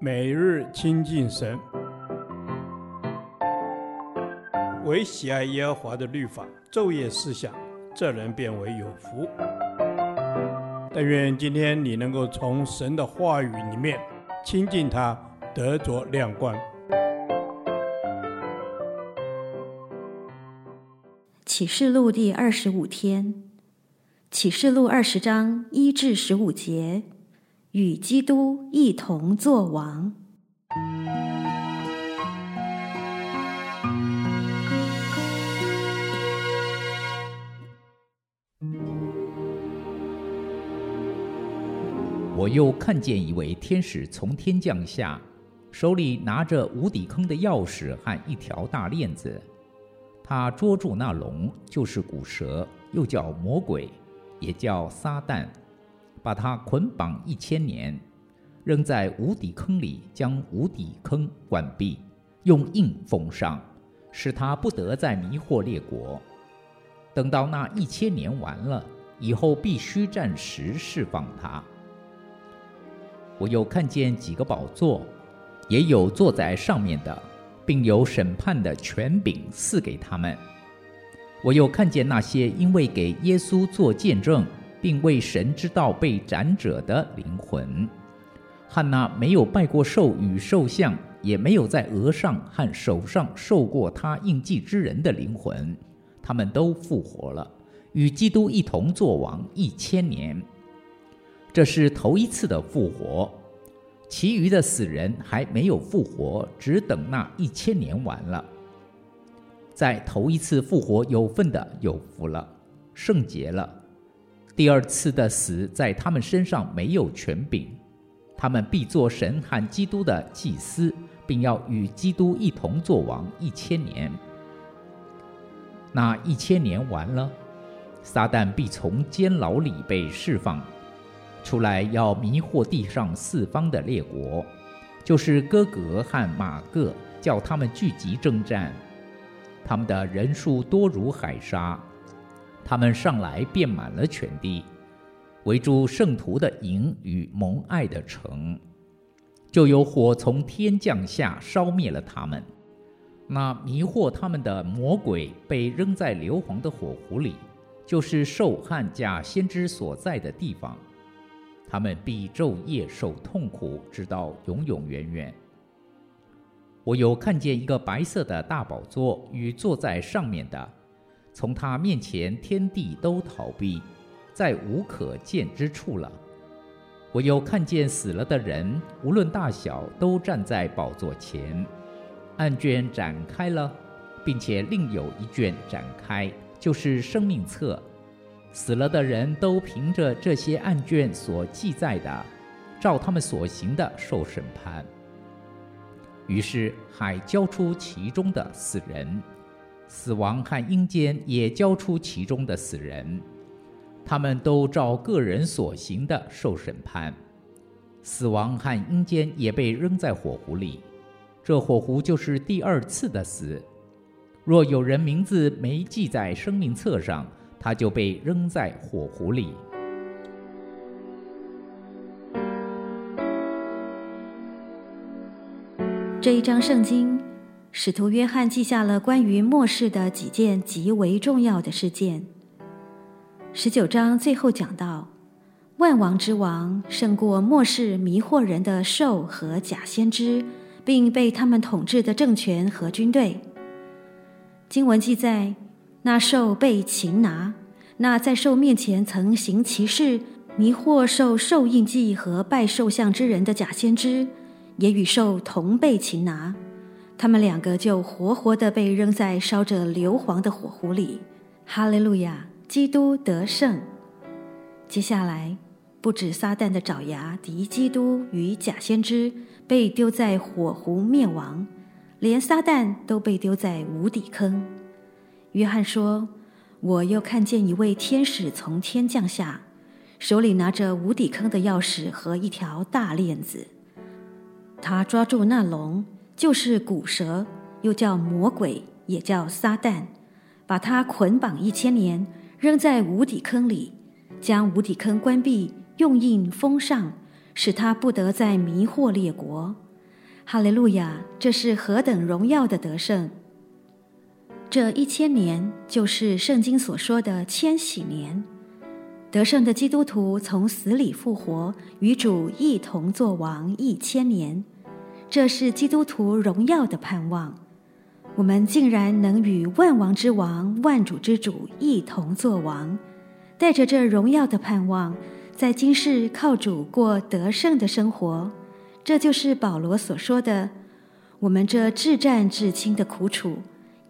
每日亲近神，唯喜爱耶和华的律法，昼夜思想，这人便为有福。但愿今天你能够从神的话语里面亲近他，得着亮光。启示录第二十五天，启示录二十章一至十五节，与基督一同作王。我又看见一位天使从天降下，手里拿着无底坑的钥匙和一条大链子。他捉住那龙，就是古蛇，又叫魔鬼，也叫撒旦，把他捆绑一千年，扔在无底坑里，将无底坑关闭，用印封上，使他不得再迷惑列国。等到那一千年完了以后，必须暂时释放他。我又看见几个宝座，也有坐在上面的，并有审判的权柄赐给他们。我又看见那些因为给耶稣做见证，并为神之道被斩者的灵魂，和那没有拜过兽与兽像，也没有在额上和手上受过他印记之人的灵魂，他们都复活了，与基督一同作王一千年。这是头一次的复活，其余的死人还没有复活，只等那一千年完了。在头一次复活有份的有福了，圣洁了。第二次的死在他们身上没有权柄，他们必做神和基督的祭司，并要与基督一同作王一千年。那一千年完了，撒旦必从监牢里被释放。出来要迷惑地上四方的列国，就是哥格和玛各，叫他们聚集征战。他们的人数多如海沙，他们上来遍满了全地，围住圣徒的营与蒙爱的城，就有火从天降下，烧灭了他们。那迷惑他们的魔鬼被扔在硫磺的火湖里，就是受汉假先知所在的地方。他们必昼夜受痛苦，直到永永远远。我有看见一个白色的大宝座与坐在上面的，从他面前天地都逃避，再无可见之处了。我又看见死了的人，无论大小，都站在宝座前。案卷展开了，并且另有一卷展开，就是生命册。死了的人都凭着这些案卷所记载的，照他们所行的受审判。于是海交出其中的死人，死亡和阴间也交出其中的死人，他们都照个人所行的受审判。死亡和阴间也被扔在火湖里，这火湖就是第二次的死。若有人名字没记在生命册上，他就被扔在火湖里。这一章圣经，使徒约翰记下了关于末世的几件极为重要的事件。十九章最后讲到，万王之王胜过末世迷惑人的兽和假先知，并被他们统治的政权和军队。经文记载。那兽被擒拿，那在兽面前曾行其事、迷惑兽兽印记和拜兽像之人的假先知，也与兽同被擒拿。他们两个就活活地被扔在烧着硫磺的火湖里。哈利路亚！基督得胜。接下来，不止撒旦的爪牙敌基督与假先知被丢在火湖灭亡，连撒旦都被丢在无底坑。约翰说：“我又看见一位天使从天降下，手里拿着无底坑的钥匙和一条大链子。他抓住那龙，就是古蛇，又叫魔鬼，也叫撒旦，把他捆绑一千年，扔在无底坑里，将无底坑关闭，用印封上，使他不得再迷惑列国。哈利路亚！这是何等荣耀的得胜！这一千年就是圣经所说的千禧年。得胜的基督徒从死里复活，与主一同作王一千年，这是基督徒荣耀的盼望。我们竟然能与万王之王、万主之主一同作王，带着这荣耀的盼望，在今世靠主过得胜的生活。这就是保罗所说的：“我们这至战至轻的苦楚，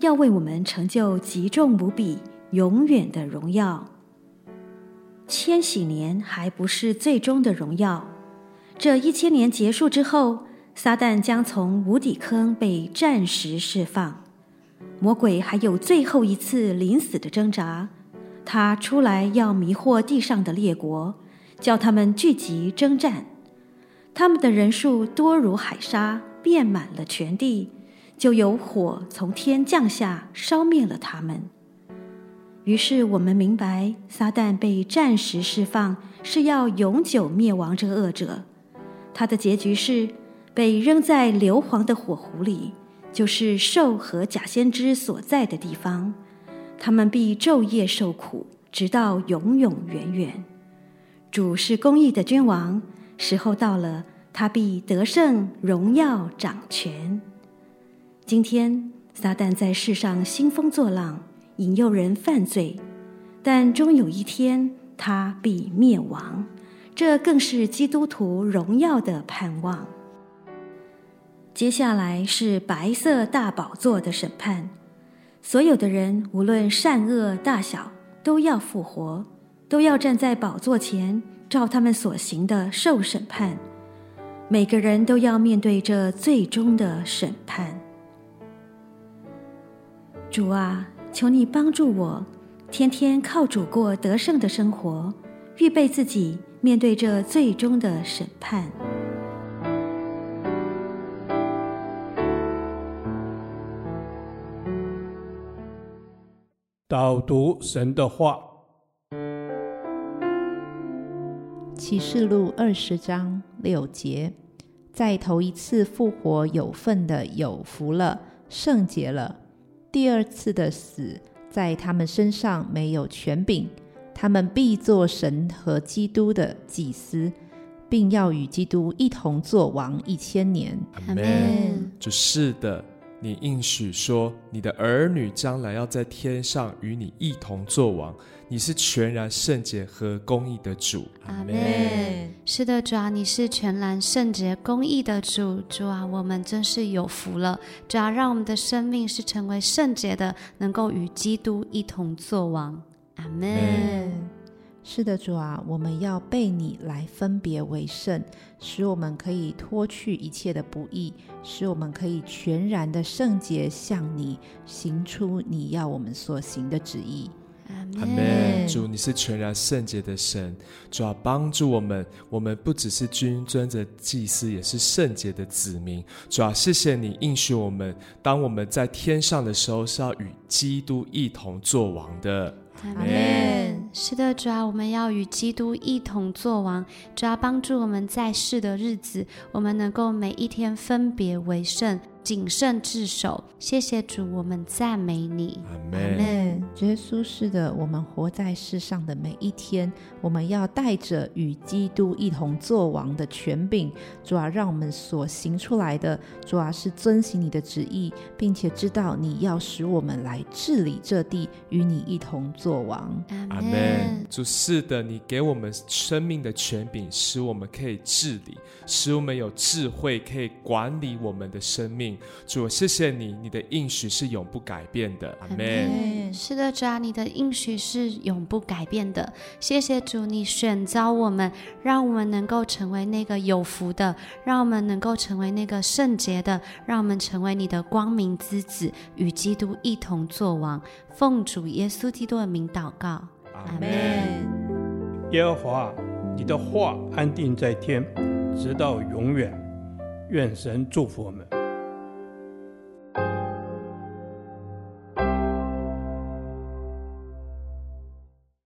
要为我们成就极重无比、永远的荣耀。千禧年还不是最终的荣耀，这一千年结束之后，撒旦将从无底坑被暂时释放，魔鬼还有最后一次临死的挣扎，他出来要迷惑地上的列国，叫他们聚集征战。”他们的人数多如海沙，遍满了全地，就有火从天降下，烧灭了他们。于是我们明白，撒旦被暂时释放，是要永久灭亡这恶者。他的结局是被扔在硫磺的火湖里，就是兽和假先知所在的地方。他们必昼夜受苦，直到永永远远。主是公义的君王。时候到了，他必得胜、荣耀、掌权。今天，撒旦在世上兴风作浪，引诱人犯罪，但终有一天，他必灭亡。这更是基督徒荣耀的盼望。接下来是白色大宝座的审判，所有的人，无论善恶大小，都要复活，都要站在宝座前。照他们所行的受审判，每个人都要面对这最终的审判。主啊，求你帮助我，天天靠主过得胜的生活，预备自己面对这最终的审判。导读神的话。启示录二十章六节，在头一次复活有份的有福了，圣洁了。第二次的死在他们身上没有权柄，他们必做神和基督的祭司，并要与基督一同作王一千年。阿门。就是的，你应许说，你的儿女将来要在天上与你一同作王。你是全然圣洁和公义的主，阿门。是的，主啊，你是全然圣洁公义的主，主啊，我们真是有福了。主啊，让我们的生命是成为圣洁的，能够与基督一同作王，阿门。是的，主啊，我们要被你来分别为圣，使我们可以脱去一切的不义，使我们可以全然的圣洁，向你行出你要我们所行的旨意。阿门。主，你是全然圣洁的神，主要帮助我们。我们不只是君尊的祭司，也是圣洁的子民。主要谢谢你应许我们，当我们在天上的时候，是要与基督一同作王的。阿门。是的，主要，我们要与基督一同作王。主要帮助我们在世的日子，我们能够每一天分别为圣。谨慎自守，谢谢主，我们赞美你。阿门。耶稣是的，我们活在世上的每一天，我们要带着与基督一同作王的权柄，主啊，让我们所行出来的，主啊，是遵行你的旨意，并且知道你要使我们来治理这地，与你一同作王。阿门。主是的，你给我们生命的权柄，使我们可以治理，使我们有智慧，可以管理我们的生命。主，谢谢你，你的应许是永不改变的。阿门。是的，主啊，你的应许是永不改变的。谢谢主，你选召我们，让我们能够成为那个有福的，让我们能够成为那个圣洁的，让我们成为你的光明之子，与基督一同作王。奉主耶稣基督的名祷告。阿门。耶和华，你的话安定在天，直到永远。愿神祝福我们。